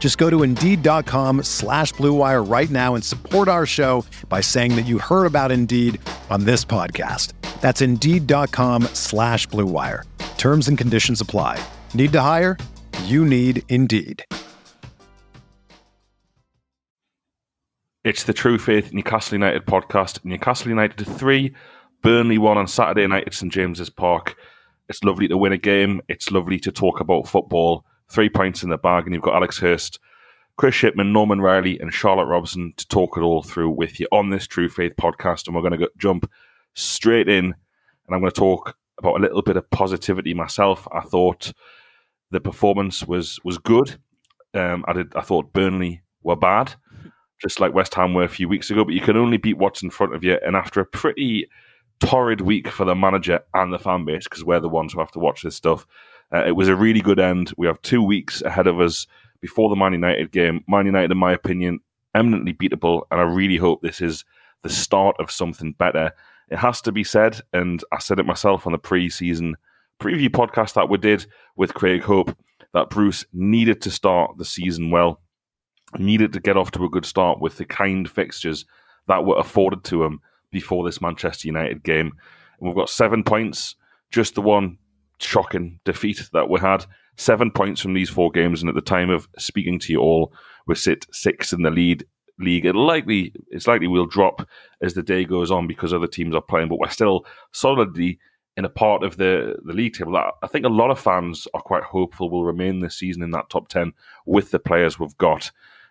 Just go to Indeed.com slash BlueWire right now and support our show by saying that you heard about Indeed on this podcast. That's Indeed.com slash BlueWire. Terms and conditions apply. Need to hire? You need Indeed. It's the True Faith Newcastle United podcast. Newcastle United 3, Burnley 1 on Saturday night at St James's Park. It's lovely to win a game. It's lovely to talk about football. Three points in the bag, and you've got Alex Hurst, Chris Shipman, Norman Riley, and Charlotte Robson to talk it all through with you on this True Faith podcast. And we're going to jump straight in, and I'm going to talk about a little bit of positivity myself. I thought the performance was was good. Um, I did. I thought Burnley were bad just like West Ham were a few weeks ago. But you can only beat what's in front of you. And after a pretty torrid week for the manager and the fan base, because we're the ones who have to watch this stuff, uh, it was a really good end. We have two weeks ahead of us before the Man United game. Man United, in my opinion, eminently beatable, and I really hope this is the start of something better. It has to be said, and I said it myself on the pre-season preview podcast that we did with Craig Hope, that Bruce needed to start the season well needed to get off to a good start with the kind fixtures that were afforded to him before this Manchester United game. And we've got seven points, just the one shocking defeat that we had. Seven points from these four games, and at the time of speaking to you all, we sit six in the lead league. It likely it's likely we'll drop as the day goes on because other teams are playing, but we're still solidly in a part of the the league table that I think a lot of fans are quite hopeful will remain this season in that top ten with the players we've got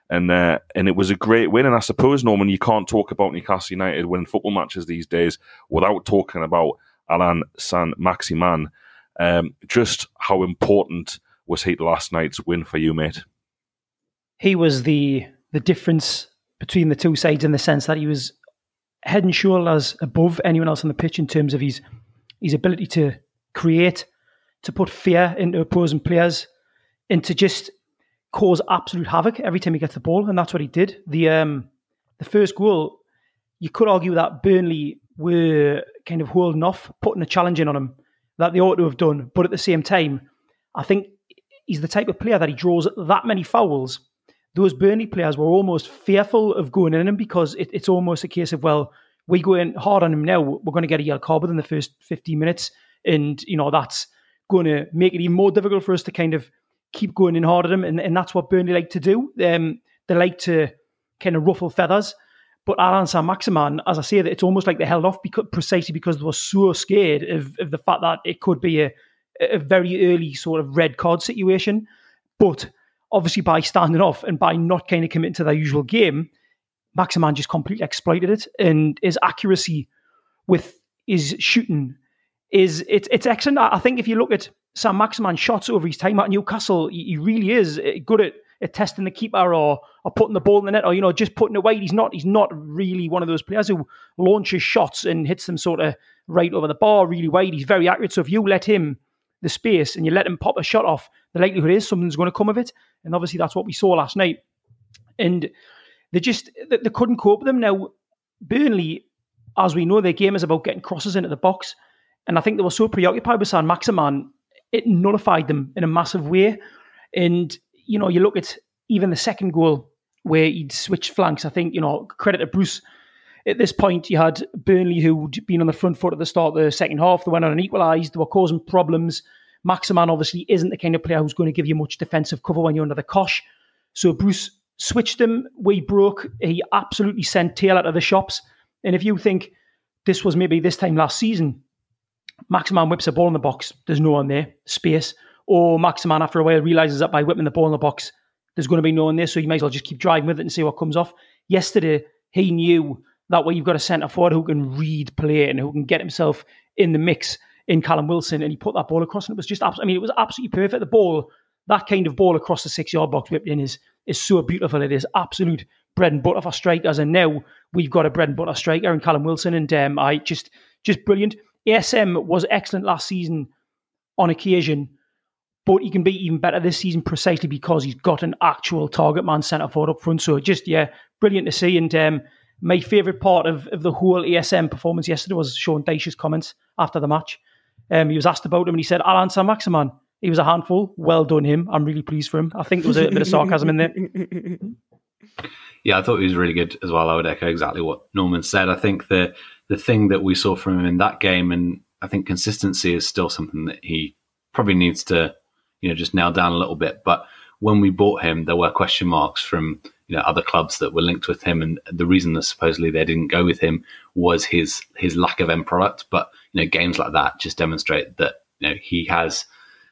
and uh, and it was a great win. And I suppose Norman, you can't talk about Newcastle United winning football matches these days without talking about Allan Saint-Maximin. Um, just how important was he last night's win for you, mate? He was the the difference between the two sides in the sense that he was head and shoulders above anyone else on the pitch in terms of his his ability to create, to put fear into opposing players, and to just cause absolute havoc every time he gets the ball, and that's what he did. The um, the first goal, you could argue that Burnley were kind of holding off, putting a challenge in on him that they ought to have done, but at the same time, I think he's the type of player that he draws that many fouls. Those Burnley players were almost fearful of going in him because it, it's almost a case of well, we go in hard on him now, we're going to get a yellow card within the first 15 minutes, and you know that's going to make it even more difficult for us to kind of keep going in hard at them, and, and that's what Burnley like to do. Um, they like to kind of ruffle feathers. But Allan Saint-Maximin, as I say, that it's almost like they held off because, precisely because they were so scared of, of the fact that it could be a, a very early sort of red card situation. But obviously, by standing off and by not kind of committing to their usual game, Maximin just completely exploited it. And his accuracy with his shooting is it's it's excellent. I think if you look at Saint-Maximin shots over his time at Newcastle, he, really is eh, good at testing the keeper or, or putting the ball in the net or you know just putting it wide. He's not he's not really one of those players who launches shots and hits them sort of right over the bar really wide. He's very accurate. So if you let him the space and you let him pop a shot off, the likelihood is something's going to come of it. And obviously that's what we saw last night. And they just they, they couldn't cope with them. Now Burnley, as we know, their game is about getting crosses into the box. And I think they were so preoccupied with Saint-Maximin it nullified them in a massive way. And, you know, you look at even the second goal where he'd switched flanks. I think, you know, credit to Bruce. At this point, you had Burnley, who'd been on the front foot at the start of the second half. They went on and equalised. They were causing problems. Maximin obviously isn't the kind of player who's going to give you much defensive cover when you're under the cosh. So Bruce switched him. We broke. He absolutely sent tail out of the shops. And if you think this was maybe this time last season, Maximin whips a ball in the box, there's no one there, space. Or Maximin, after a while, realizes that by whipping the ball in the box, there's going to be no one there, so you might as well just keep driving with it and see what comes off. Yesterday, he knew that way you've got a centre forward who can read play and who can get himself in the mix in Callum Wilson, and he put that ball across, and it was just, I mean, it was absolutely perfect. The ball, that kind of ball across the six yard box whipped in is is so beautiful. It is absolute bread and butter for strikers, and now we've got a bread and butter striker in Callum Wilson, and um, I just just brilliant. ASM was excellent last season on occasion, but he can be even better this season precisely because he's got an actual target man centre forward up front. So just yeah, brilliant to see. And um, my favourite part of, of the whole ASM performance yesterday was Sean Dyche's comments after the match. Um, he was asked about him and he said, Allan Saint-Maximin, he was a handful. Well done, him. I'm really pleased for him. I think there was a bit of sarcasm in there. Yeah, I thought he was really good as well. I would echo exactly what Norman said. I think the the thing that we saw from him in that game, and I think consistency is still something that he probably needs to, you know, just nail down a little bit. But when we bought him, there were question marks from you know other clubs that were linked with him, and the reason that supposedly they didn't go with him was his his lack of end product. But you know, games like that just demonstrate that you know he has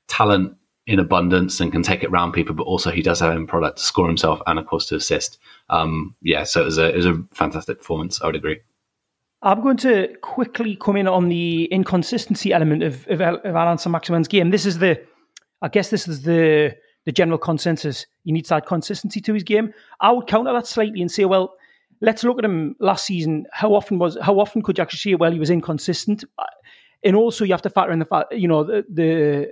talent in abundance and can take it round people, but also he does have end product to score himself and of course to assist. Um, yeah, so it was a it was a fantastic performance. I would agree. I'm going to quickly come in on the inconsistency element of of, of Allan Saint-Maximin's game. This is the, I guess this is the the general consensus. He needs that consistency to his game. I would counter that slightly and say, well, let's look at him last season. How often was how often could you actually see? Well, he was inconsistent, and also you have to factor in the fact, you know, the, the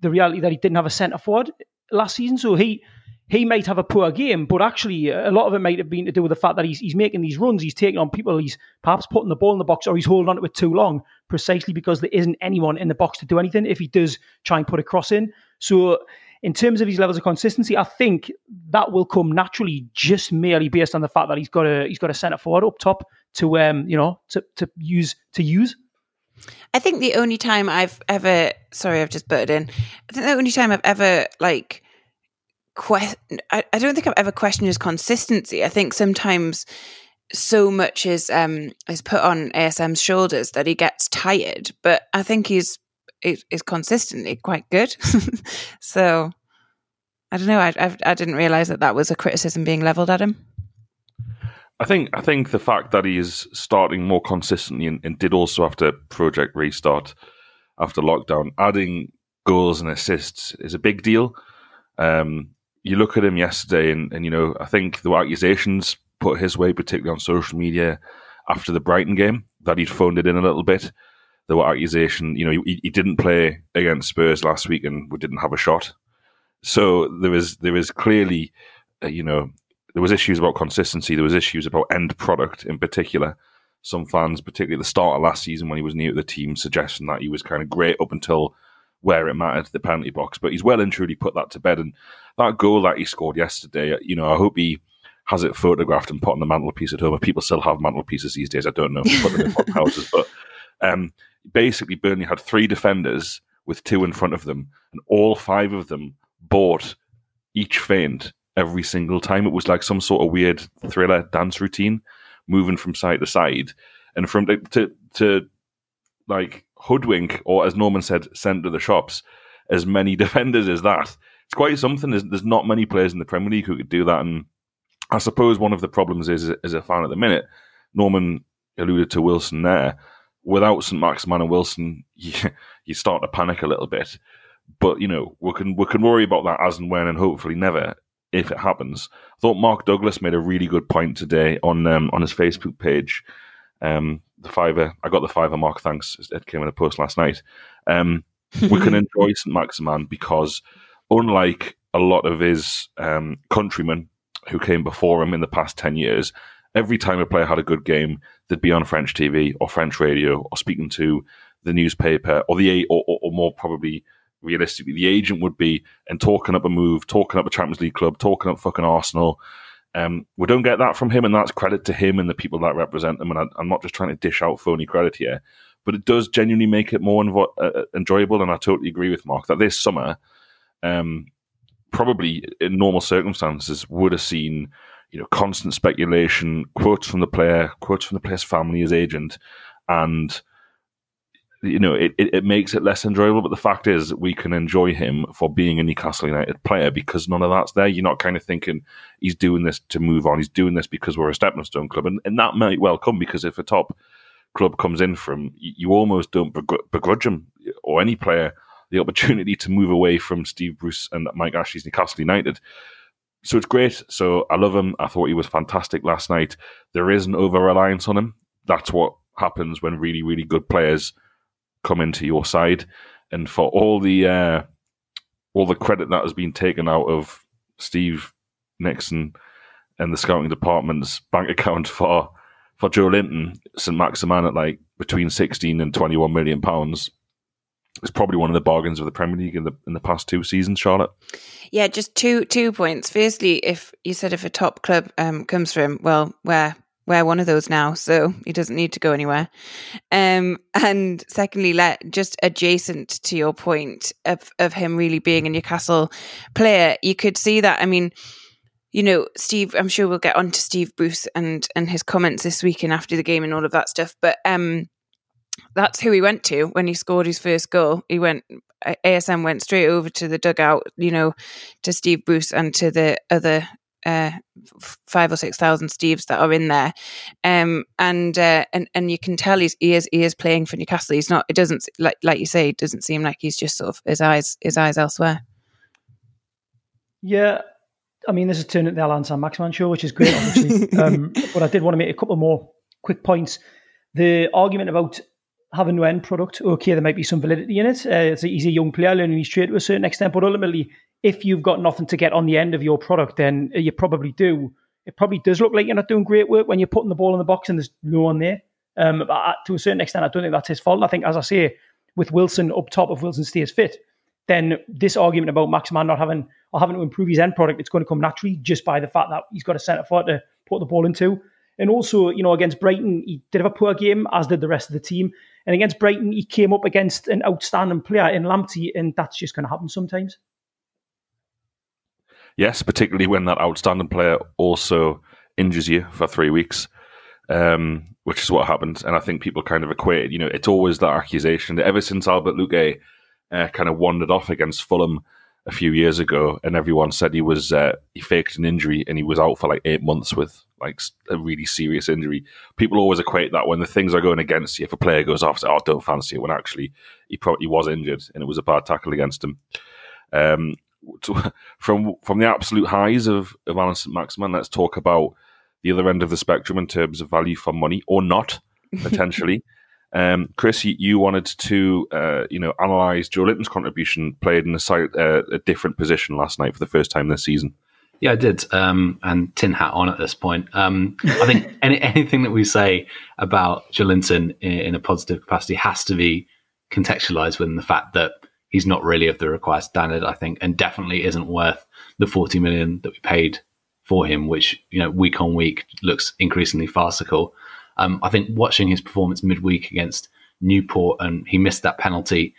the reality that he didn't have a centre forward last season. So he he might have a poor game, but actually a lot of it might have been to do with the fact that he's he's making these runs, he's taking on people, he's perhaps putting the ball in the box or he's holding on to it too long, precisely because there isn't anyone in the box to do anything if he does try and put a cross in. So in terms of his levels of consistency, I think that will come naturally just merely based on the fact that he's got a he's got a centre forward up top to um you know to to use to use. I think the only time I've ever sorry, I've just butted in. I think the only time I've ever like que- I, I don't think I've ever questioned his consistency. I think sometimes so much is um is put on ASM's shoulders that he gets tired, but I think he's is, is consistently quite good. so I don't know. I, I I didn't realize that that was a criticism being leveled at him. I think I think the fact that he is starting more consistently and, and, did also after Project Restart after lockdown, adding goals and assists is a big deal. Um, you look at him yesterday, and, and you know I think the accusations put his way, particularly on social media after the Brighton game, that he'd phoned it in a little bit. There were accusations, you know, he, he didn't play against Spurs last week and we didn't have a shot. So there is there is clearly, uh, you know, there was issues about consistency. There was issues about end product in particular. Some fans, particularly at the start of last season when he was new at the team, suggesting that he was kind of great up until where it mattered, the penalty box. But he's well and truly put that to bed. And that goal that he scored yesterday, you know, I hope he has it photographed and put on the mantelpiece at home. If people still have mantelpieces these days, I don't know. Put them in houses, but um, basically, Burnley had three defenders with two in front of them, and all five of them bought each feint every single time. It was like some sort of weird thriller dance routine, moving from side to side, and from to to like hoodwink or as Norman said, send to the shops as many defenders as that. It's quite something. There's, not many players in the Premier League who could do that, and I suppose one of the problems is as a fan at the minute. Norman alluded to Wilson there. Without St. Maximin and Wilson, you, you start to panic a little bit. But you know, we can we can worry about that as and when, and hopefully never if it happens. I thought Mark Douglas made a really good point today on um, on his Facebook page. Um, the fiver, I got the fiver mark. Thanks, it came in a post last night. Um, we can enjoy St Maximin because, unlike a lot of his um, countrymen who came before him in the past ten years, every time a player had a good game, they'd be on French TV or French radio or speaking to the newspaper or the or, or, or more probably realistically the agent would be and talking up a move, talking up a Champions League club, talking up fucking Arsenal. Um, we don't get that from him, and that's credit to him and the people that represent him. And I, am not just trying to dish out phony credit here, but it does genuinely make it more invo- uh, uh, enjoyable. And I totally agree with Mark that this summer, um, probably in normal circumstances, would have seen you know constant speculation, quotes from the player, quotes from the player's family, his agent, and you know, it, it, it, makes it less enjoyable. But the fact is, we can enjoy him for being a Newcastle United player because none of that's there. You're not kind of thinking he's doing this to move on. He's doing this because we're a stepping stone club, and, and that might well come because if a top club comes in from, you almost don't begrudge him or any player the opportunity to move away from Steve Bruce and Mike Ashley's Newcastle United. So it's great. So I love him. I thought he was fantastic last night. There is an over reliance on him. That's what happens when really, really good players come into your side. And for all the uh, all the credit that has been taken out of Steve Nickson and the scouting department's bank account for for Joelinton, St Maximin at like between sixteen and twenty one million pounds is probably one of the bargains of the Premier League in the in the past two seasons, Charlotte. Yeah, just two two points. Firstly, if you said if a top club um, comes for him, well, where we're one of those now, so he doesn't need to go anywhere. Um, and secondly, let just adjacent to your point of of him really being a Newcastle player, you could see that. I mean, you know, Steve. I'm sure we'll get on to Steve Bruce and and his comments this week and after the game and all of that stuff. But um, that's who he went to when he scored his first goal. He went ASM went straight over to the dugout, you know, to Steve Bruce and to the other uh, five or six thousand Steves that are in there, um, and uh, and and you can tell he's he is he is playing for Newcastle. He's not. It doesn't like like you say. It doesn't seem like he's just sort of his eyes his eyes elsewhere. Yeah, I mean, this is turning the Allan Saint-Maximin show, which is great, obviously. um, but I did want to make a couple more quick points. The argument about having no end product, okay, there might be some validity in it. Uh, he's a young player learning his trade to a certain extent, but ultimately, if you've got nothing to get on the end of your product, then you probably do. It probably does look like you're not doing great work when you're putting the ball in the box and there's no one there. Um, but to a certain extent, I don't think that's his fault. I think, as I say, with Wilson up top, if Wilson stays fit, then this argument about Maximin not having or having to improve his end product, it's going to come naturally just by the fact that he's got a centre forward to put the ball into. And also, you know, against Brighton, he did have a poor game, as did the rest of the team. And against Brighton, he came up against an outstanding player in Lamptey, and that's just going to happen sometimes. Yes, particularly when that outstanding player also injures you for three weeks, um, which is what happened. And I think people kind of equate, you know, it's always that accusation that ever since Albert Luque uh, kind of wandered off against Fulham a few years ago, and everyone said he was uh, he faked an injury and he was out for like eight months with like a really serious injury. People always equate that when the things are going against you, if a player goes off, say, "Oh, don't fancy it," when actually he probably was injured and it was a bad tackle against him. Um, to, from from the absolute highs of of Allan St Maximin, let's talk about the other end of the spectrum in terms of value for money or not potentially. Um, Chris, you, you, wanted to, uh, you know, analyze Joelinton's contribution played in a, side, uh, a, different position last night for the first time this season. Yeah, I did, um, and tin hat on at this point. Um, I think any, anything that we say about Joelinton in, in, a positive capacity has to be contextualized within the fact that he's not really of the required standard. I think, and definitely isn't worth the forty million that we paid for him, which you know week on week looks increasingly farcical. Um, I think watching his performance midweek against Newport and he missed that penalty,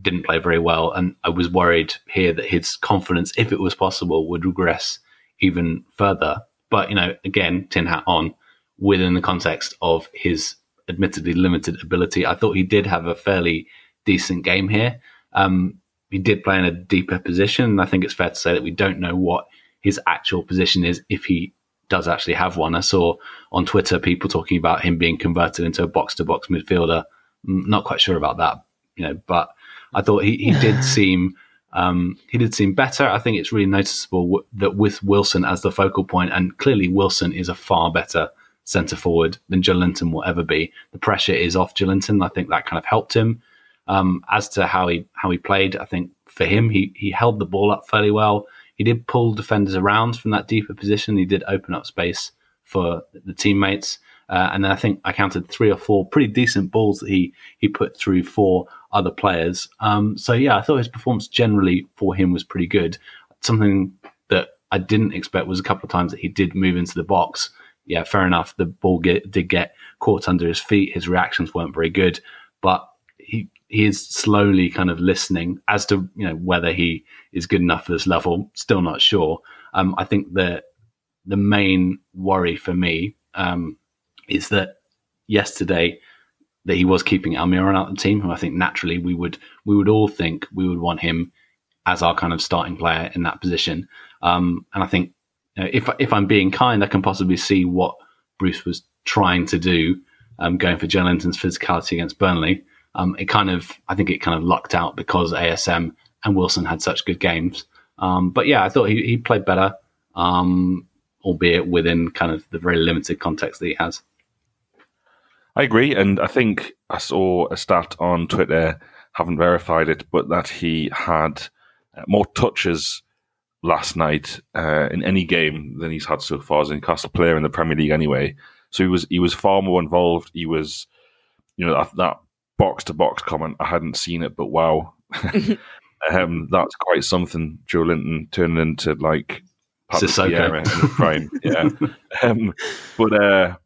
didn't play very well. And I was worried here that his confidence, if it was possible, would regress even further. But, you know, again, tin hat on within the context of his admittedly limited ability. I thought he did have a fairly decent game here. Um, he did play in a deeper position. And I think it's fair to say that we don't know what his actual position is if he does actually have one. I saw on Twitter people talking about him being converted into a box to box midfielder. I'm not quite sure about that, you know, but I thought he, he did seem um, he did seem better. I think it's really noticeable w- that with Wilson as the focal point, and clearly Wilson is a far better centre forward than Joelinton will ever be. The pressure is off Joelinton. I think that kind of helped him. Um, as to how he how he played, I think for him he he held the ball up fairly well. He did pull defenders around from that deeper position. He did open up space for the teammates. Uh, and then I think I counted three or four pretty decent balls that he he put through for other players. Um, so yeah, I thought his performance generally for him was pretty good. Something that I didn't expect was a couple of times that he did move into the box. Yeah, fair enough. The ball get, did get caught under his feet. His reactions weren't very good, but he is slowly kind of listening as to you know whether he is good enough for this level. Still not sure. Um, I think the the main worry for me um, is that yesterday that he was keeping Almiron out of the team, who I think naturally we would we would all think we would want him as our kind of starting player in that position. Um, and I think you know, if if I'm being kind, I can possibly see what Bruce was trying to do, um, going for Joelinton's physicality against Burnley. Um, it kind of I think it kind of lucked out because ASM and Wilson had such good games. Um, but yeah, I thought he, he played better, um, albeit within kind of the very limited context that he has. I agree, and I think I saw a stat on Twitter, haven't verified it, but that he had uh, more touches last night uh, in any game than he's had so far as a Newcastle player in the Premier League. Anyway, so he was he was far more involved. He was, you know, that box to box comment. I hadn't seen it, but wow, um, that's quite something. Joelinton turning into like Sissoko in the prime, yeah. um, but uh,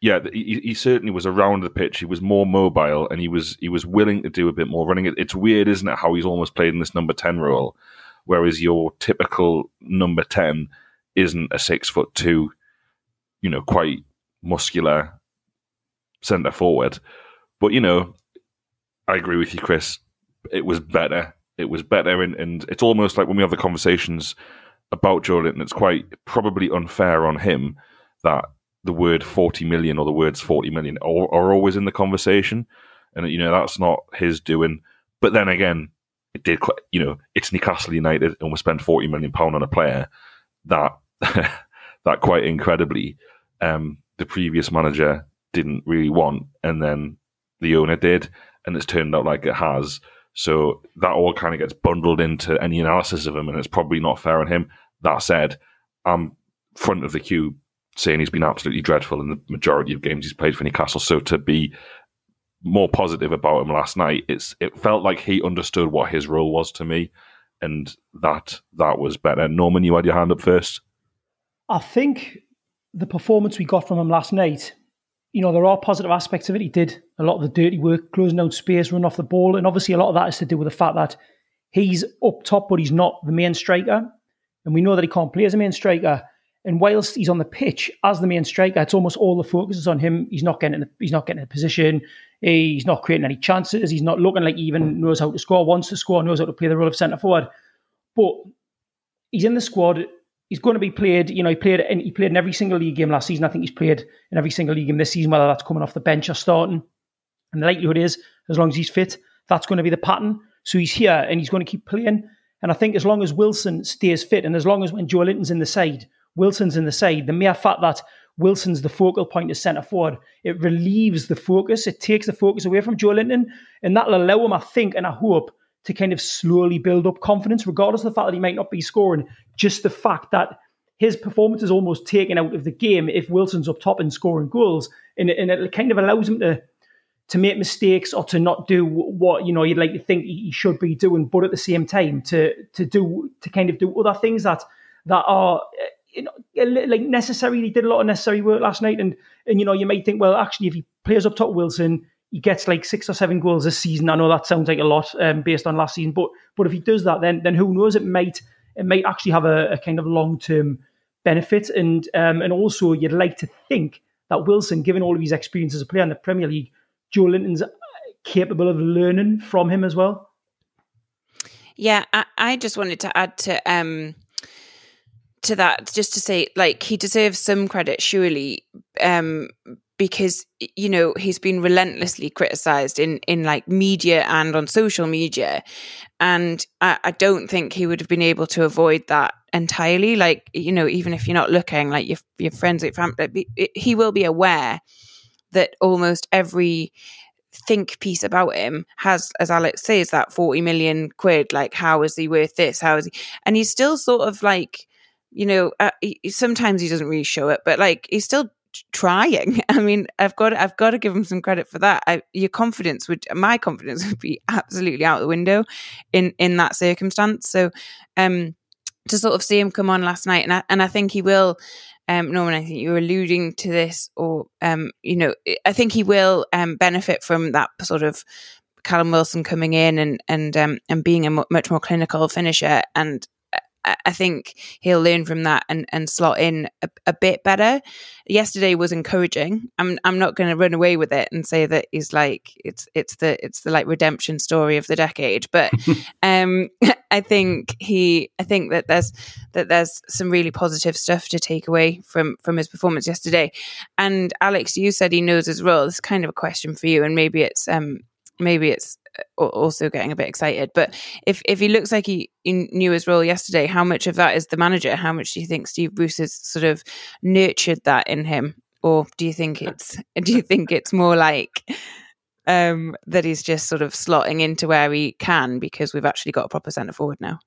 yeah, he, he, certainly was around the pitch. He was more mobile, and he was he was willing to do a bit more running. It's weird, isn't it, how he's almost played in this number ten role, whereas your typical number ten isn't a six foot two, you know, quite muscular centre forward. But you know, I agree with you, Chris. It was better. It was better, and, and it's almost like when we have the conversations about Joelinton, it's quite probably unfair on him that the word 40 million or the words 40 million are, are always in the conversation. And, you know, that's not his doing. But then again, it did, quite, you know, it's Newcastle United and we spend 40 million pound on a player that, that quite incredibly, um, the previous manager didn't really want. And then the owner did. And it's turned out like it has. So that all kind of gets bundled into any analysis of him, and it's probably not fair on him. That said, I'm front of the queue saying he's been absolutely dreadful in the majority of games he's played for Newcastle. So to be more positive about him last night, it's it felt like he understood what his role was to me, and that that was better. Norman, you had your hand up first. I think the performance we got from him last night, you know, there are positive aspects of it. He did a lot of the dirty work, closing down space, running off the ball, and obviously a lot of that is to do with the fact that he's up top, but he's not the main striker, and we know that he can't play as a main striker. And whilst he's on the pitch as the main striker, it's almost all the focus is on him. He's not getting, he's not getting a position. He's not creating any chances. He's not looking like he even knows how to score, wants to score, knows how to play the role of centre forward. But he's in the squad. He's going to be played. You know, he played in, he played in every single league game last season. I think he's played in every single league game this season, whether that's coming off the bench or starting. And the likelihood is, as long as he's fit, that's going to be the pattern. So he's here and he's going to keep playing. And I think as long as Wilson stays fit, and as long as when Joelinton's in the side, Wilson's in the side, the mere fact that Wilson's the focal point as centre forward, it relieves the focus. It takes the focus away from Joelinton. and that'll allow him, I think, and I hope, to kind of slowly build up confidence, regardless of the fact that he might not be scoring. Just the fact that his performance is almost taken out of the game if Wilson's up top and scoring goals, and, and it kind of allows him to to make mistakes or to not do what you know you'd like to think he should be doing, but at the same time to to do to kind of do other things that that are eh, you know, like necessarily did a lot of necessary work last night. And and you know, you might think, well, actually, if he plays up top Wilson, he gets like six or seven goals this season. I know that sounds like a lot um, based on last season, but but if he does that, then then who knows? It might it might actually have a, a kind of long term benefit. And um, and also, you'd like to think that Wilson, given all of his experience as a player in the Premier League, Joelinton's capable of learning from him as well. Yeah, I, I just wanted to add to um, to that just to say like he deserves some credit surely um because you know he's been relentlessly criticized in in like media and on social media. And I, I, don't think he would have been able to avoid that entirely. Like you know even if you're not looking like your, your friends like family he will be aware that almost every think piece about him has as alex says that 40 million quid like how is he worth this? How is he? And he's still sort of like you know, uh, he, sometimes he doesn't really show it, but like he's still trying. I mean, I've got I've got to give him some credit for that. I, your confidence would, my confidence would be absolutely out the window in in that circumstance. So, um, to sort of see him come on last night, and I, and I think he will. Um, Norman, I think you're alluding to this, or um, you know, I think he will um, benefit from that sort of Callum Wilson coming in and and um, and being a much more clinical finisher and I think he'll learn from that and, and slot in a, a bit better. Yesterday was encouraging. I'm I'm not going to run away with it and say that he's like it's it's the it's the like redemption story of the decade, but um, I think he I think that there's that there's some really positive stuff to take away from from his performance yesterday. And Alex, you said he knows his role. It's kind of a question for you, and maybe it's um maybe it's also getting a bit excited. But if if he looks like he, he, knew his role yesterday, how much of that is the manager? How much do you think Steve Bruce has sort of nurtured that in him, or do you think it's do you think it's more like um, that he's just sort of slotting into where he can because we've actually got a proper centre forward now?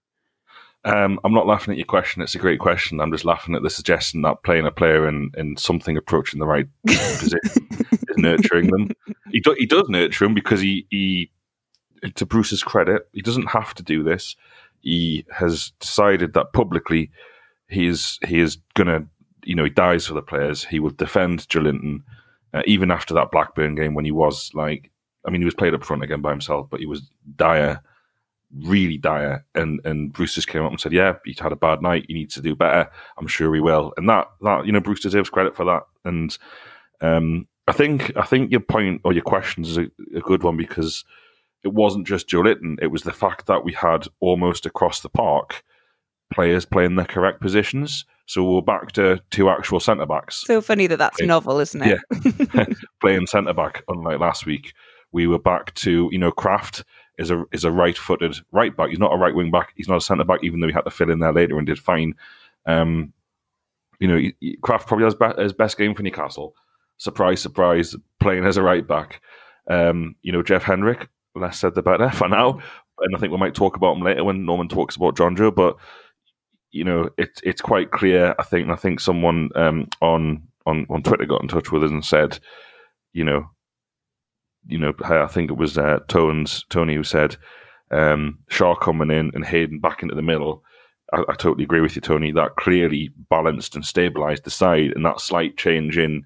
Um, I'm not laughing at your question. It's a great question. I'm just laughing at the suggestion that playing a player in, in something approaching the right position is nurturing them. He, do, he does nurture them because he, he to Bruce's credit, he doesn't have to do this. He has decided that publicly he is he is gonna you know he dies for the players. He will defend Joelinton uh, even after that Blackburn game when he was like I mean he was played up front again by himself, but he was dire, really dire. And and Bruce just came up and said, "Yeah, he had a bad night. You need to do better. I'm sure he will." And that that you know Bruce deserves credit for that. And um, I think I think your point or your question is a, a good one because it wasn't just Joelinton, it was the fact that we had almost across the park players playing their correct positions. So we're back to two actual centre backs. So funny that that's novel, isn't it? Yeah, playing centre back. Unlike last week, we were back to you know Krafth is a is a right footed right back. He's not a right wing back. He's not a centre back, even though he had to fill in there later and did fine. Um, you know, Krafth probably has be- his best game for Newcastle. Surprise, surprise, playing as a right back. Um, you know, Jeff Hendrick less said the better for now. And I think we might talk about him later when Norman talks about Jonjo. But you know, it's it's quite clear. I think. I think someone um, on on on Twitter got in touch with us and said, you know, you know, I think it was uh, Tones Tony who said um, Schär coming in and Hayden back into the middle. I, I, totally agree with you, Tony. That clearly balanced and stabilised the side, and that slight change in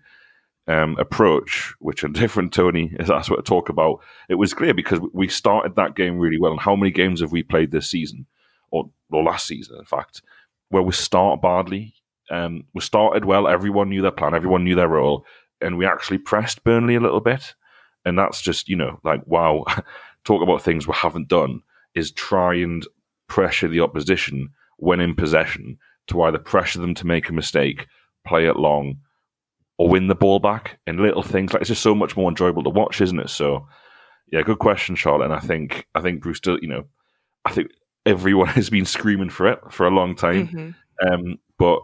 um, approach, which a different Tony is asked what to talk about, it was clear because we started that game really well. And how many games have we played this season, or, or last season, in fact, where we start badly? Um, we started well. Everyone knew their plan. Everyone knew their role, and we actually pressed Burnley a little bit. And that's just you know like wow, talk about things we haven't done is try and pressure the opposition when in possession to either pressure them to make a mistake, play it long, or win the ball back and little things like it's just so much more enjoyable to watch, isn't it? So, yeah, good question, Charlotte. And I think I think Bruce, you know, I think everyone has been screaming for it for a long time, mm-hmm. um, but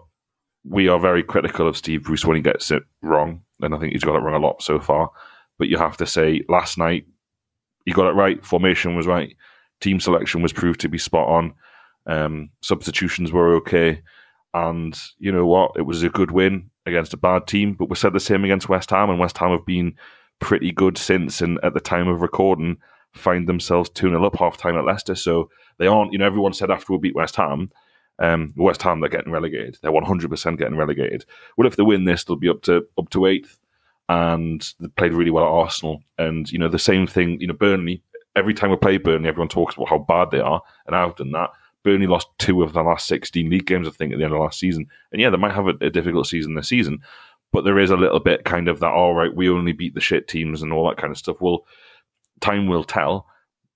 we are very critical of Steve Bruce when he gets it wrong, and I think he's got it wrong a lot so far. But you have to say, last night he got it right. Formation was right. Team selection was proved to be spot on. Um, substitutions were okay, and you know what? It was a good win against a bad team. But we said the same against West Ham, and West Ham have been pretty good since. And at the time of recording, find themselves 2 0 up half time at Leicester. So they aren't, you know, everyone said after we beat West Ham, um, West Ham, they're getting relegated. They're 100% getting relegated. Well, if they win this, they'll be up to up to eighth. And they played really well at Arsenal. And, you know, the same thing, you know, Burnley, every time we play Burnley, everyone talks about how bad they are. And I've done that. Burnley lost two of the last 16 league games, I think, at the end of last season. And yeah, they might have a, a difficult season this season, but there is a little bit kind of that, all right, we only beat the shit teams and all that kind of stuff. Well, time will tell.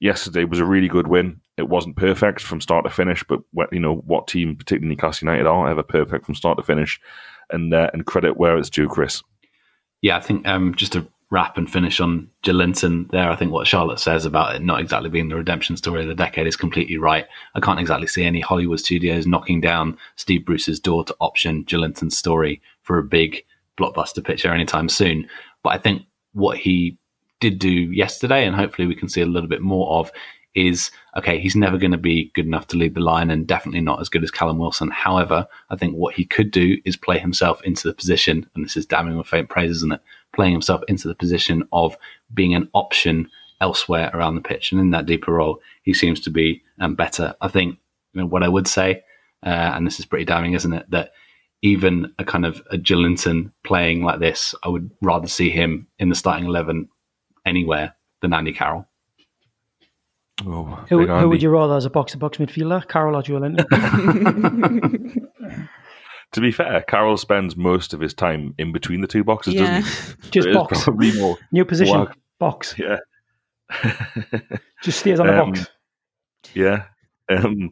Yesterday was a really good win. It wasn't perfect from start to finish, but what, you know what team, particularly Newcastle United, are ever perfect from start to finish, and uh, and credit where it's due, Chris. Yeah, I think um, just to wrap and finish on Joelinton there. I think what Charlotte says about it not exactly being the redemption story of the decade is completely right. I can't exactly see any Hollywood studios knocking down Steve Bruce's door to option Joelinton's story for a big blockbuster picture anytime soon. But I think what he did do yesterday, and hopefully we can see a little bit more of, is okay, he's never going to be good enough to lead the line and definitely not as good as Callum Wilson. However, I think what he could do is play himself into the position, and this is damning with faint praise, isn't it? playing himself into the position of being an option elsewhere around the pitch. And in that deeper role, he seems to be um, better. I think you know, what I would say, uh, and this is pretty damning, isn't it, that even a kind of a Joelinton playing like this, I would rather see him in the starting 11 anywhere than Andy Carroll. Oh, Who, who would you rather as a box to box midfielder, Carroll or Joelinton? To be fair, Carroll spends most of his time in between the two boxes, Yeah. doesn't he? Just It is box. Probably more. New position, Work. box. Yeah. Just stays on the Um, box. yeah. Um,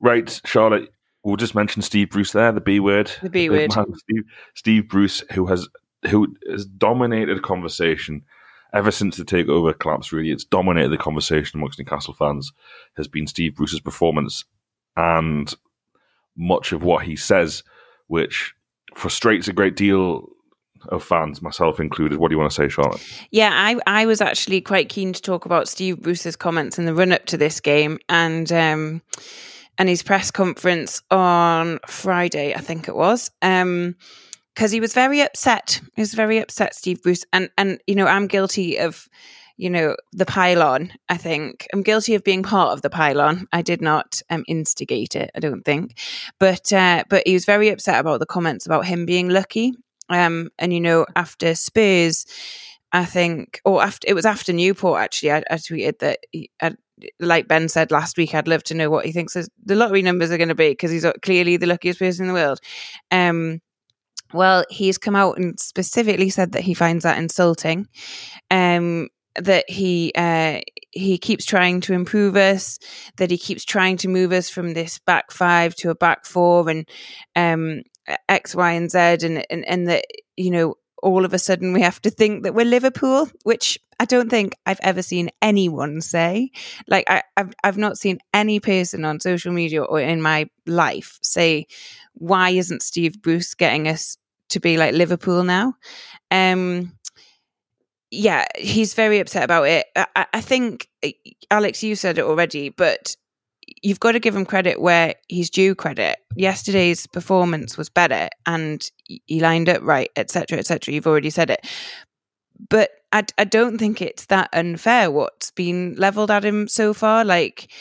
right, Charlotte. We'll just mention Steve Bruce there, the B word. The B big word. man, Steve, Steve Bruce, who has who has dominated conversation ever since the takeover collapse. Really, it's dominated the conversation amongst Newcastle fans. Has been Steve Bruce's performance and much of what he says, which frustrates a great deal of fans, myself included. What do you want to say, Charlotte? Yeah, I, I was actually quite keen to talk about Steve Bruce's comments in the run up to this game and um, and his press conference on Friday, I think it was. Um, because he was very upset. He was very upset, Steve Bruce, and and you know I'm guilty of, you know, the pylon. I think I'm guilty of being part of the pylon. I did not um, instigate it. I don't think, but uh, but he was very upset about the comments about him being lucky. Um, and you know after Spurs, I think, or after it was after Newport actually. I, I tweeted that, he, I, like Ben said last week, I'd love to know what he thinks the lottery numbers are going to be because he's clearly the luckiest person in the world. Um, well, he's come out and specifically said that he finds that insulting. Um, that he uh, he keeps trying to improve us, that he keeps trying to move us from this back five to a back four, and um, X, Y, and Z, and and and that you know all of a sudden we have to think that we're Liverpool, which I don't think I've ever seen anyone say. Like I, I've I've not seen any person on social media or in my life say, "Why isn't Steve Bruce getting us to be like Liverpool now?" Um, yeah, he's very upset about it. I, I- think Alex, you said it already, but you've got to give him credit where he's due credit. Yesterday's performance was better, and he lined up right, etc., etc. You've already said it, but I, I don't think it's that unfair what's been leveled at him so far. Like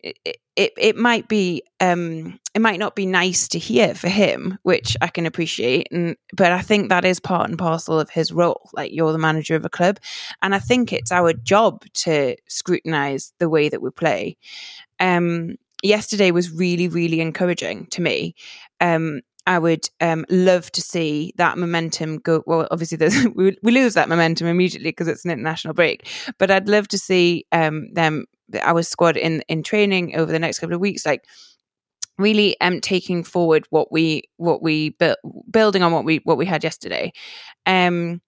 it, it, it might be, um, it might not be nice to hear for him, which I can appreciate, and but I think that is part and parcel of his role. Like you're the manager of a club, and I think it's our job to scrutinize the way that we play. Um, yesterday was really, really encouraging to me. Um, I would um, love to see that momentum go. Well, obviously, we, we lose that momentum immediately because it's an international break. But I'd love to see um, them, our squad in in training over the next couple of weeks, like really um taking forward what we what we built building on what we what we had yesterday um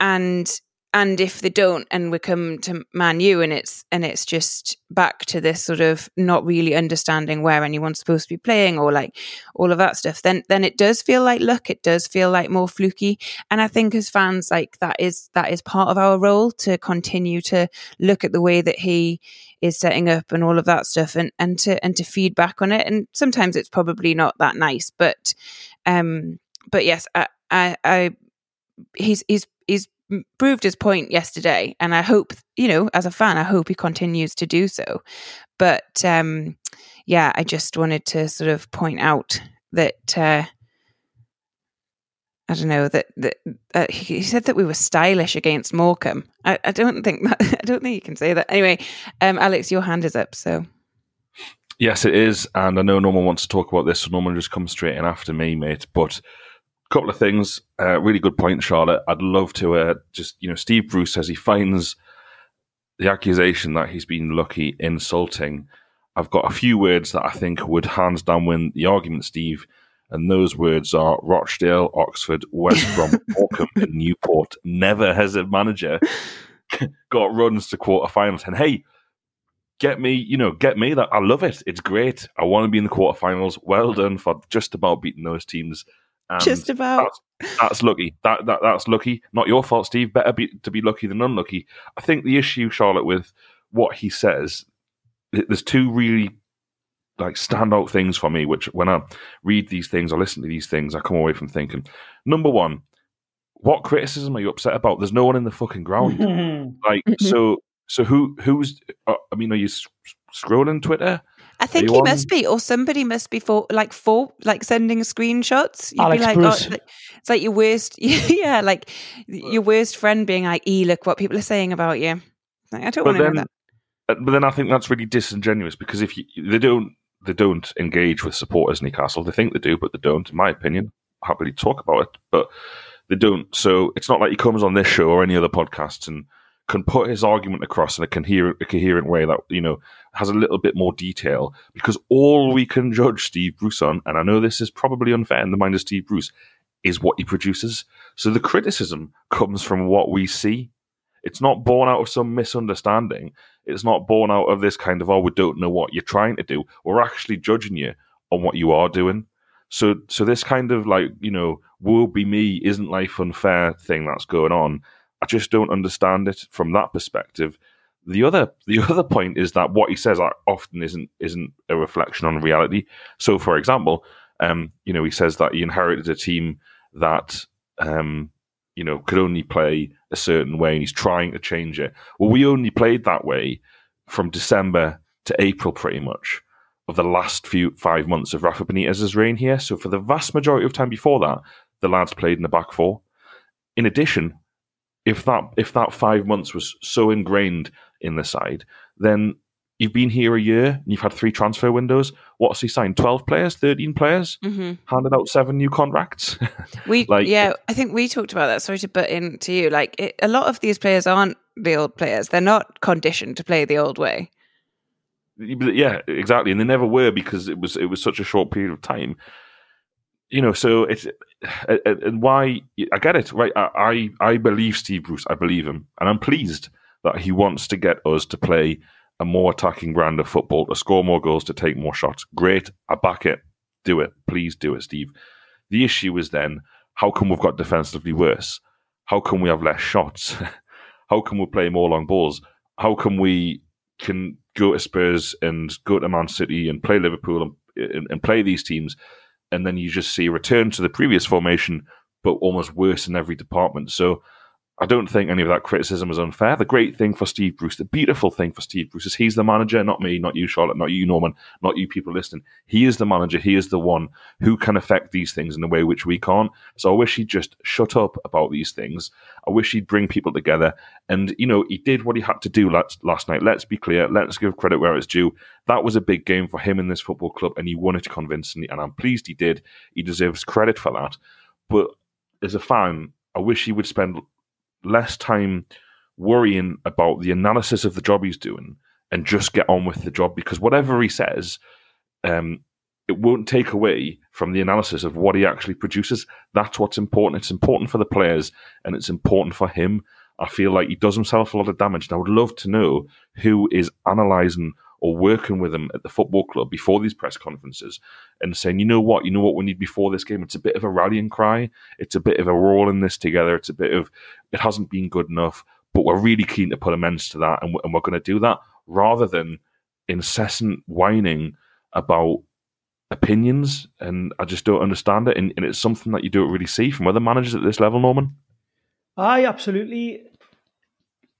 and and if they don't and we come to man u and it's and it's just back to this sort of not really understanding where anyone's supposed to be playing or like all of that stuff then then it does feel like luck. It does feel like more fluky. And i think as fans like that is that is part of our role to continue to look at the way that he is setting up and all of that stuff and and to and to feed back on it. And sometimes it's probably not that nice but um but yes i i, I he's he's he's proved his point yesterday and i hope you know as a fan i hope he continues to do so but um yeah i just wanted to sort of point out that uh I don't know that that uh, he said that we were stylish against Morecambe. I, I don't think that I don't think you can say that. Anyway, um, Alex, your hand is up. So Yes, it is, and I know no one wants to talk about this, so no one just comes straight in after me, mate. But couple of things. Uh, really good point, Charlotte. I'd love to uh, just you know, Steve Bruce says he finds the accusation that he's been lucky insulting. I've got a few words that I think would hands down win the argument, Steve. And those words are Rochdale, Oxford, West Brom, Morecambe, and Newport. Never has a manager got runs to quarterfinals. And hey, get me, you know, get me that. I love it. It's great. I want to be in the quarterfinals. Well done for just about beating those teams. And just about that's, that's lucky. That, that that's lucky. Not your fault, Steve. Better be, to be lucky than unlucky. I think the issue, Charlotte, with what he says, there's two really like standout things for me. Which when I read these things or listen to these things, I come away from thinking. Number one, what criticism are you upset about? There's no one in the fucking ground. like so. So who who's? Uh, I mean, are you s- scrolling Twitter? I think he on- must be, or somebody must be for like for like sending screenshots. You'd Alex be like, Bruce. oh, it's like your worst, yeah, like your worst friend being like, "E, look what people are saying about you." Like, I don't want to know that. uh, but then I think that's really disingenuous because if you, they don't they don't engage with supporters in Newcastle, they think they do, but they don't. In my opinion, happily talk about it, but they don't. So it's not like he comes on this show or any other podcasts and can put his argument across in a coherent, a coherent way that you know has a little bit more detail. Because all we can judge Steve Bruce on, and I know this is probably unfair in the mind of Steve Bruce, is what he produces. So the criticism comes from what we see. It's not born out of some misunderstanding. It's not born out of this kind of, oh, we don't know what you're trying to do. We're actually judging you on what you are doing. So, so this kind of like, you know, woe be me, isn't life unfair thing that's going on. I just don't understand it from that perspective. The other, the other point is that what he says often isn't isn't a reflection on reality. So, for example, um, you know, he says that he inherited a team that um, you know could only play a certain way, and he's trying to change it. Well, we only played that way from December to April, pretty much of the last few five months of Rafa Benitez's reign here. So for the vast majority of time before that, the lads played in the back four. In addition, if that if that five months was so ingrained in the side, then you've been here a year and you've had three transfer windows. What's he signed? Twelve players, thirteen players, mm-hmm. handed out seven new contracts. we like, yeah, I think we talked about that. Sorry to butt in to you. Like it, a lot of these players aren't the old players. They're not conditioned to play the old way. Yeah, exactly, and they never were because it was it was such a short period of time. You know, so it's and why I get it right. I I believe Steve Bruce. I believe him, and I'm pleased that he wants to get us to play a more attacking brand of football, to score more goals, to take more shots. Great. I back it. Do it. Please do it, Steve. The issue is then how come we've got defensively worse? How come we have less shots? how come we play more long balls? How come we can go to Spurs and go to Man City and play Liverpool and, and, and play these teams, and then you just see a return to the previous formation, but almost worse in every department? So I don't think any of that criticism is unfair. The great thing for Steve Bruce, the beautiful thing for Steve Bruce is he's the manager, not me, not you, Charlotte, not you, Norman, not you people listening. He is the manager. He is the one who can affect these things in a way which we can't. So I wish he'd just shut up about these things. I wish he'd bring people together. And, you know, he did what he had to do last, last night. Let's be clear. Let's give credit where it's due. That was a big game for him in this football club, and he won it convincingly. And I'm pleased he did. He deserves credit for that. But as a fan, I wish he would spend less time worrying about the analysis of the job he's doing and just get on with the job because whatever he says, um, it won't take away from the analysis of what he actually produces. That's what's important. It's important for the players and it's important for him. I feel like he does himself a lot of damage. And I would love to know who is analysing or working with them at the football club before these press conferences and saying, you know what, you know what we need before this game? It's a bit of a rallying cry. It's a bit of a roll in this together. It's a bit of, it hasn't been good enough, but we're really keen to put amends to that and, and we're going to do that rather than incessant whining about opinions. And I just don't understand it. And, and it's something that you don't really see from other managers at this level, Norman. I absolutely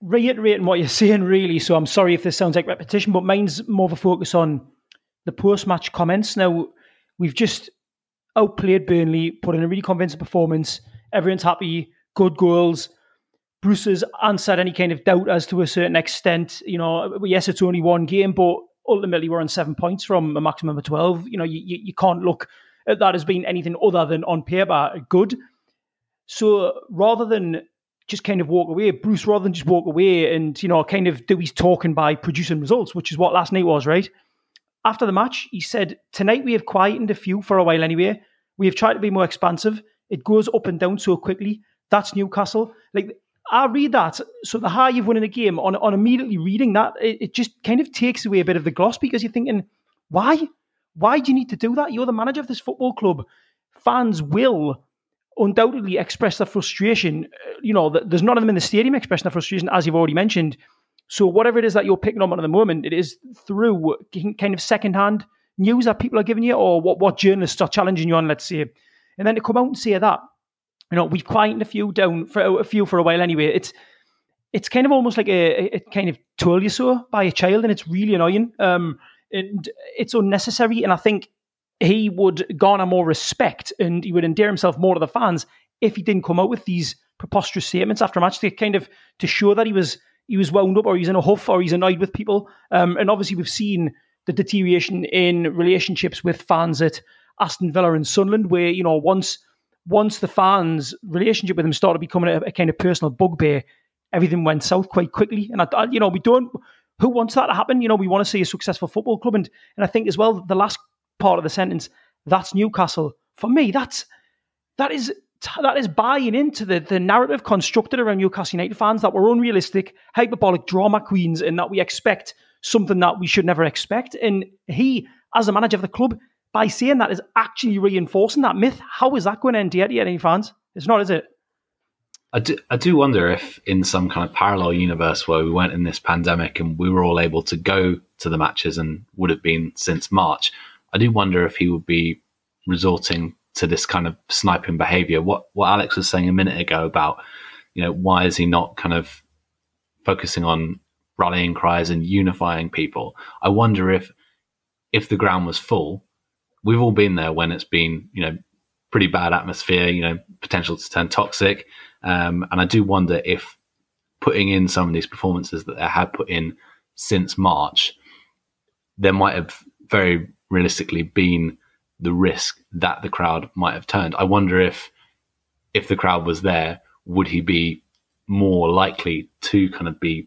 reiterating what you're saying, really. So I'm sorry if this sounds like repetition, but mine's more of a focus on the post match comments. Now, we've just outplayed Burnley, put in a really convincing performance. Everyone's happy, good goals. Bruce has answered any kind of doubt as to a certain extent. You know, yes, it's only one game, but ultimately we're on seven points from a maximum of 12. You know, you, you can't look at that as being anything other than on paper good. So rather than just kind of walk away. Bruce, rather than just walk away and, you know, kind of do his talking by producing results, which is what last night was, right? After the match, he said, Tonight we have quietened a few for a while anyway. We have tried to be more expansive. It goes up and down so quickly. That's Newcastle. Like, I read that. So the high you've won in a game, on, on immediately reading that, it, it just kind of takes away a bit of the gloss because you're thinking, why? Why do you need to do that? You're the manager of this football club. Fans will undoubtedly express their frustration. Uh, you know, there's none of them in the stadium expressing their frustration, as you've already mentioned. So whatever it is that you're picking up on at the moment, it is through kind of secondhand news that people are giving you, or what what journalists are challenging you on, let's say, and then to come out and say that, you know, we've quietened a few down for a few for a while anyway. It's it's kind of almost like a, a kind of told you so by a child, and it's really annoying. Um, and it's unnecessary. And I think he would garner more respect and he would endear himself more to the fans if he didn't come out with these preposterous statements after a match to kind of to show that he was he was wound up or he's in a huff or he's annoyed with people. Um, and obviously, we've seen the deterioration in relationships with fans at Aston Villa and Sunderland, where you know once once the fans' relationship with him started becoming a, a kind of personal bugbear, everything went south quite quickly. And I, I, you know, we don't. Who wants that to happen? You know, we want to see a successful football club, and and I think as well the last part of the sentence, that's Newcastle. For me, that's that is that is buying into the, the narrative constructed around Newcastle United fans that we're unrealistic, hyperbolic drama queens, and that we expect something that we should never expect. And he, as the manager of the club, by saying that, is actually reinforcing that myth. How is that going to endear to any fans? It's not, is it? I do, I do wonder if in some kind of parallel universe where we weren't in this pandemic and we were all able to go to the matches and would have been since March, I do wonder if he would be resorting to this kind of sniping behavior. What what Alex was saying a minute ago about, you know, why is he not kind of focusing on rallying cries and unifying people? I wonder if if the ground was full, we've all been there when it's been, you know, pretty bad atmosphere, you know, potential to turn toxic. Um, and I do wonder if putting in some of these performances that they had put in since March, there might have very realistically been the risk that the crowd might have turned. I wonder if if the crowd was there, would he be more likely to kind of be,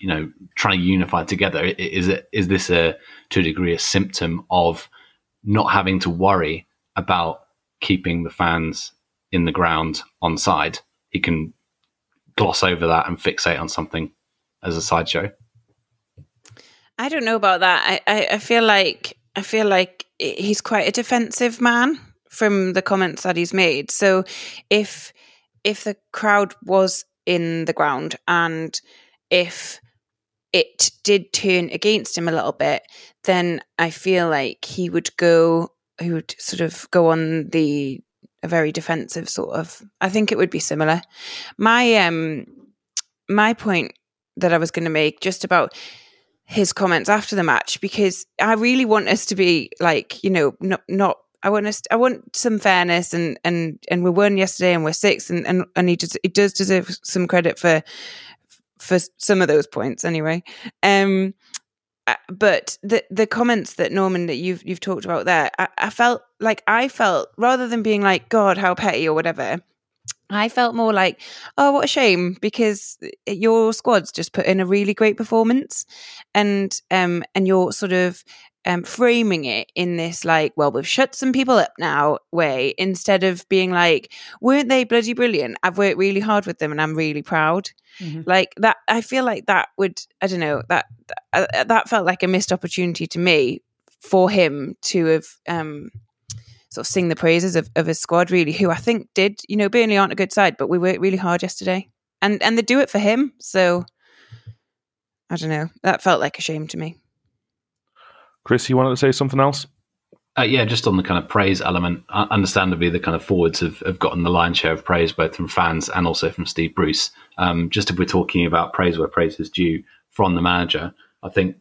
you know, trying to unify together? Is it is this a to a degree a symptom of not having to worry about keeping the fans in the ground on side? He can gloss over that and fixate on something as a sideshow. I don't know about that. I, I, I feel like I feel like he's quite a defensive man from the comments that he's made. So if if the crowd was in the ground and if it did turn against him a little bit, then I feel like he would go he would sort of go on the a very defensive sort of I think it would be similar. My um my point that I was going to make just about his comments after the match because I really want us to be like, you know, not not I want us I want some fairness and and and we won yesterday and we're six and and, and he does he does deserve some credit for for some of those points anyway. Um uh, but the the comments that Norman that you've you've talked about there, I, I felt like I felt rather than being like God how petty or whatever, I felt more like, oh, what a shame because your squad's just put in a really great performance, and um, and you're sort of um, framing it in this like, well, we've shut some people up now way instead of being like, weren't they bloody brilliant? I've worked really hard with them and I'm really proud. Mm-hmm. Like that, I feel like that would, I don't know, that uh, that felt like a missed opportunity to me for him to have um sort of sing the praises of, of his squad, really, who I think did, you know, Burnley aren't a good side, but we worked really hard yesterday. And and they do it for him. So I don't know. That felt like a shame to me. Chris, you wanted to say something else? Uh, yeah, just on the kind of praise element, uh, understandably, the kind of forwards have, have gotten the lion's share of praise, both from fans and also from Steve Bruce. Um, just if we're talking about praise where praise is due from the manager, I think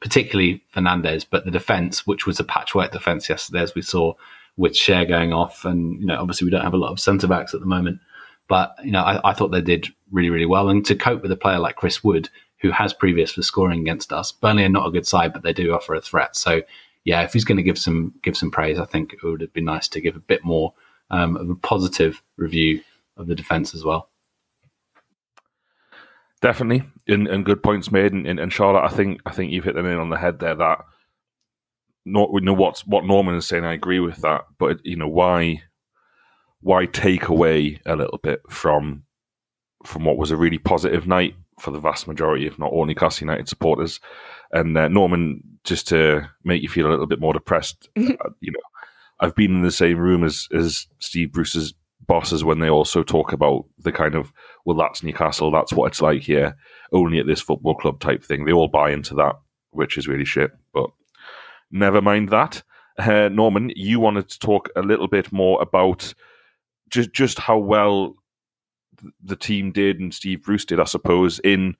particularly Fernandez, but the defence, which was a patchwork defence yesterday, as we saw with Schär going off, and you know, obviously we don't have a lot of centre backs at the moment, but you know, I, I, thought they did really, really well, and to cope with a player like Chris Wood, who has previous for scoring against us, Burnley are not a good side, but they do offer a threat. So, yeah, if he's going to give some give some praise, I think it would have been nice to give a bit more um, of a positive review of the defence as well. Definitely, and, and good points made. And, and, Charlotte, I think I think you've hit the nail on the head there. That not you know what what Norman is saying. I agree with that, but you know why why take away a little bit from from what was a really positive night for the vast majority, if not all Newcastle United supporters. And uh, Norman, just to make you feel a little bit more depressed, uh, you know, I've been in the same room as as Steve Bruce's bosses when they also talk about the kind of well that's Newcastle that's what it's like here only at this football club type thing. They all buy into that which is really shit but never mind that. Uh, Norman you wanted to talk a little bit more about just just how well the team did and Steve Bruce did I suppose in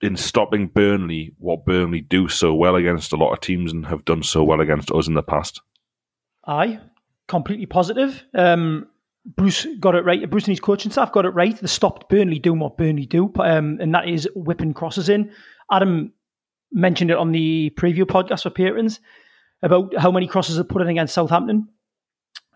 in stopping Burnley what Burnley do so well against a lot of teams and have done so well against us in the past. Aye completely positive. Um Bruce got it right. Bruce and his coaching staff got it right. They stopped Burnley doing what Burnley do, um, and that is whipping crosses in. Adam mentioned it on the preview podcast for patrons about how many crosses are put in against Southampton.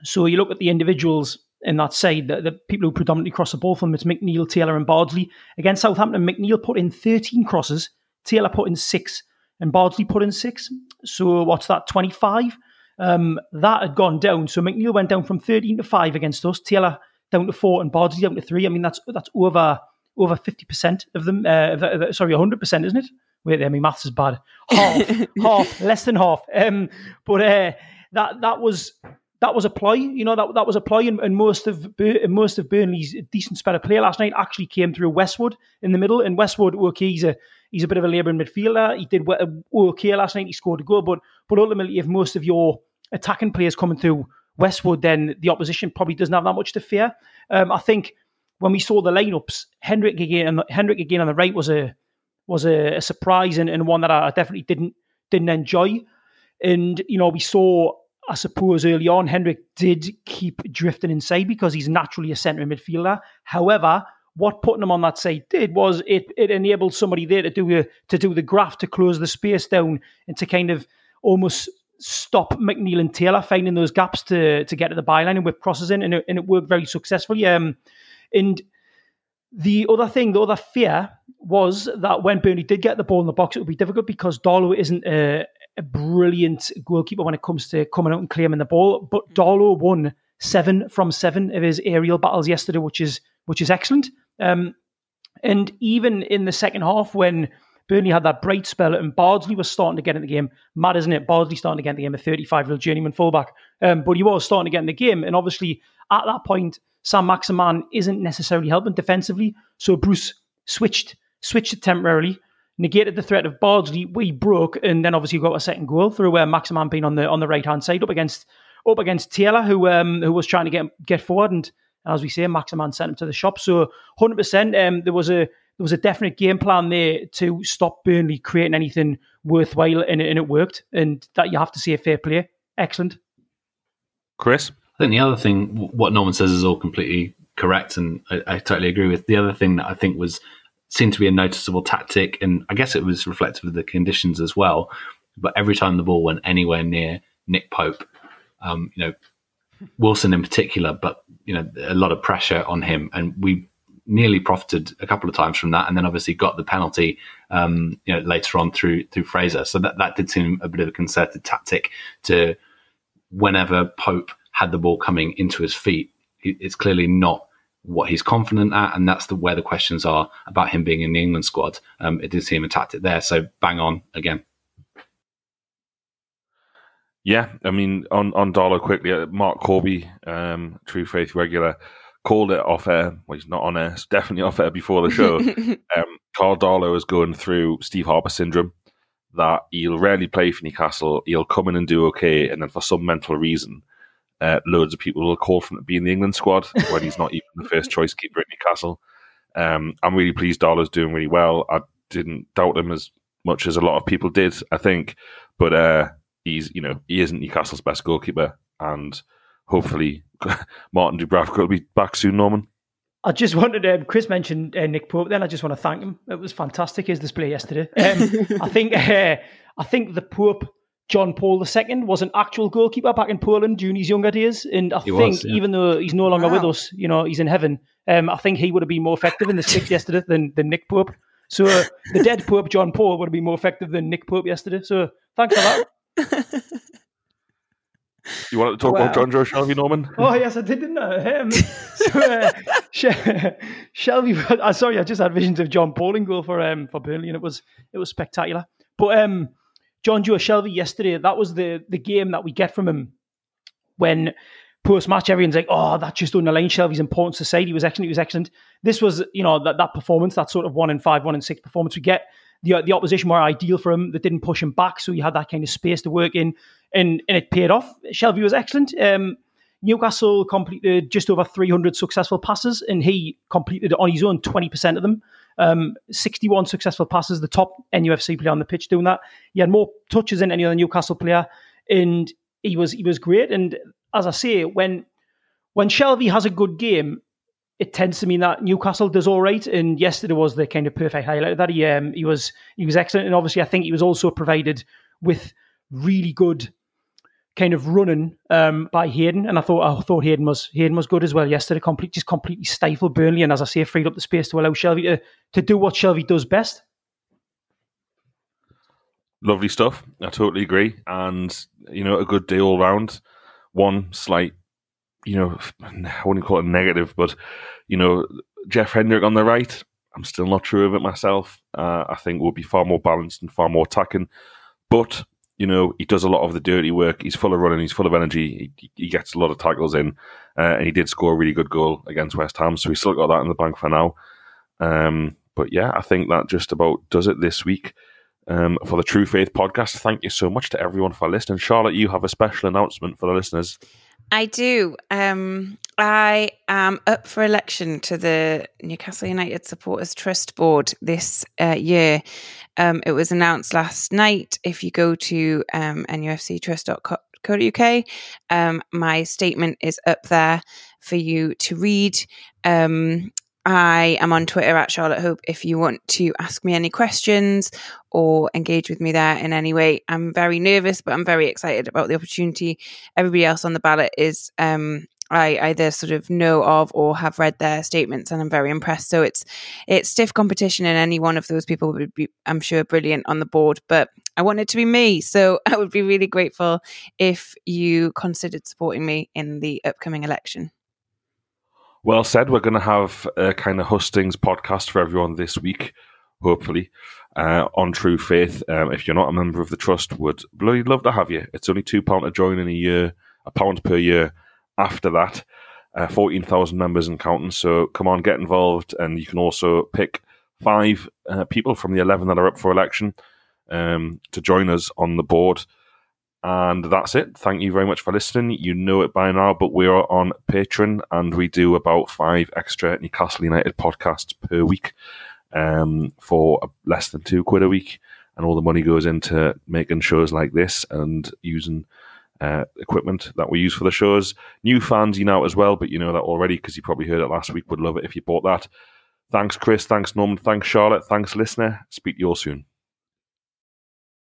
So you look at the individuals in that side, the, the people who predominantly cross the ball from them, it's McNeil, Taylor, and Bardsley. Against Southampton, McNeil put in 13 crosses, Taylor put in six, and Bardsley put in six. So what's that, 25? Um, that had gone down. So McNeil went down from 13 to 5 against us, Taylor down to 4, and Bardsley down to 3. I mean, that's that's over over 50% of them. Uh, sorry, 100%, isn't it? Wait there, my maths is bad. Half, half, less than half. Um, but uh, that that was that was a ploy. You know that that was a ploy, and, and most of most of Burnley's decent spell of play last night actually came through Westwood in the middle. And Westwood, okay, he's a he's a bit of a labouring midfielder. He did well okay last night. He scored a goal, but but ultimately, if most of your attacking players coming through Westwood, then the opposition probably doesn't have that much to fear. Um, I think when we saw the lineups, Hendrick again, Hendrick again on the right was a was a, a surprise and, and one that I definitely didn't didn't enjoy. And you know, we saw I suppose early on, Hendrick did keep drifting inside because he's naturally a centre midfielder. However, what putting them on that side did was it it enabled somebody there to do a, to do the graft to close the space down and to kind of almost stop McNeil and Taylor finding those gaps to to get to the byline and whip crosses in, and it, and it worked very successfully. Um, and the other thing, the other fear was that when Burnley did get the ball in the box, it would be difficult because Darlow isn't a, a brilliant goalkeeper when it comes to coming out and claiming the ball. But Darlow won seven from seven of his aerial battles yesterday, which is which is excellent. Um, and even in the second half, when Burnley had that bright spell and Bardsley was starting to get in the game, mad isn't it? Bardsley starting to get in the game, a 35 year old journeyman fullback. Um, but he was starting to get in the game. And obviously, at that point, Saint-Maximin isn't necessarily helping defensively. So Bruce switched switched it temporarily, negated the threat of Bardsley. We broke, and then obviously got a second goal through where Maximin being on the on the right hand side up against up against Taylor, who um, who was trying to get get forward, and as we say, Maximin sent him to the shop. So 100, percent um, there was a there was a definite game plan there to stop Burnley creating anything worthwhile, and, and it worked. And that you have to see a fair play. Excellent. Chris? I think the other thing, what Norman says is all completely correct, and I, I, totally agree with. The other thing that I think was seemed to be a noticeable tactic, and I guess it was reflective of the conditions as well. But every time the ball went anywhere near Nick Pope, um, you know, Wilson in particular, but you know, a lot of pressure on him, and we nearly profited a couple of times from that, and then obviously got the penalty, um, you know, later on through through Fraser. So that that did seem a bit of a concerted tactic to whenever Pope had the ball coming into his feet, it's clearly not what he's confident at, and that's the where the questions are about him being in the England squad. Um, it did seem a tactic there, so bang on again. Yeah, I mean, on on Darlow quickly, uh, Mark Corby, um, True Faith regular, called it off air. Well, he's not on air, it's definitely off air before the show. um, Karl Darlow is going through Steve Harper syndrome. That he'll rarely play for Newcastle. He'll come in and do okay, and then for some mental reason, uh, loads of people will call for him to be in the England squad when he's not even the first choice keeper at Newcastle. Um, I'm really pleased Darlow's doing really well. I didn't doubt him as much as a lot of people did, I think, but uh, he's you know he isn't Newcastle's best goalkeeper, and hopefully Martin Dubravka will be back soon. Norman. I just wanted um, Chris mentioned uh, Nick Pope. Then I just want to thank him. It was fantastic his display yesterday. Um, I think uh, I think the Pope John Paul II was an actual goalkeeper back in Poland during his younger days. And I he think was, yeah. even though he's no longer wow. with us, you know, he's in heaven. Um, I think he would have been more effective in the six yesterday than, than Nick Pope. So uh, the dead Pope John Paul would have been more effective than Nick Pope yesterday. So thanks for that. You wanted to talk wow. about Jonjo Shelvey Norman? Oh yes, I did, didn't I? Um, so, uh, Shelvey, uh, sorry, I just had visions of John Pauling goal for um, for Burnley, and it was it was spectacular. But um, Jonjo Shelvey yesterday, that was the the game that we get from him when post match everyone's like, oh, that just underlines Shelvey's importance to say he was excellent. He was excellent. This was, you know, that, that performance, that sort of one in five, one in six performance we get. The, the opposition were ideal for him. They didn't push him back, so he had that kind of space to work in, and, and it paid off. Shelvey was excellent. Um, Newcastle completed just over 300 successful passes, and he completed on his own 20% of them. Um, 61 successful passes, the top NUFC player on the pitch doing that. He had more touches than any other Newcastle player, and he was he was great. And as I say, when when Shelvey has a good game, it tends to mean that Newcastle does all right. And yesterday was the kind of perfect highlight of that. He um, he was he was excellent, and obviously I think he was also provided with really good kind of running um, by Hayden. And I thought I thought Hayden was Hayden was good as well yesterday. Complete just completely stifled Burnley, and as I say, freed up the space to allow Shelvey to to do what Shelvey does best. Lovely stuff. I totally agree, and you know, a good day all round. One slight you know, I wouldn't call it negative, but you know, Jeff Hendrick on the right, I'm still not sure of it myself. Uh, I think will be far more balanced and far more attacking. But you know, he does a lot of the dirty work. He's full of running. He's full of energy. He, he gets a lot of tackles in, uh, and he did score a really good goal against West Ham. So he's still got that in the bank for now. Um, but yeah, I think that just about does it this week. Um, for the True Faith podcast. Thank you so much to everyone for listening. Charlotte, you have a special announcement for the listeners. I do. Um, I am up for election to the Newcastle United Supporters Trust Board this uh, year. Um, it was announced last night. If you go to um, nufctrust.co.uk, um, my statement is up there for you to read. Um, I am on Twitter at Charlotte Hope if you want to ask me any questions or engage with me there in any way. I'm very nervous, but I'm very excited about the opportunity. Everybody else on the ballot is um, I either sort of know of or have read their statements, and I'm very impressed. So it's it's stiff competition, and any one of those people would be, I'm sure, brilliant on the board. But I want it to be me, so I would be really grateful if you considered supporting me in the upcoming election. Well said. We're going to have a kind of hustings podcast for everyone this week, hopefully, uh, on True Faith. Um, if you're not a member of the trust, would bloody love to have you. It's only two pound to join in a year, a pound per year. After that, uh, fourteen thousand members and counting. So come on, get involved, and you can also pick five uh, people from the eleven that are up for election um, to join us on the board. And that's it. Thank you very much for listening. You know it by now, but we are on Patreon and we do about five extra Newcastle United podcasts per week um, for less than two quid a week. And all the money goes into making shows like this and using uh, equipment that we use for the shows. New fans, you know as well, but you know that already because you probably heard it last week. Would love it if you bought that. Thanks, Chris. Thanks, Norman. Thanks, Charlotte. Thanks, listener. Speak to you all soon.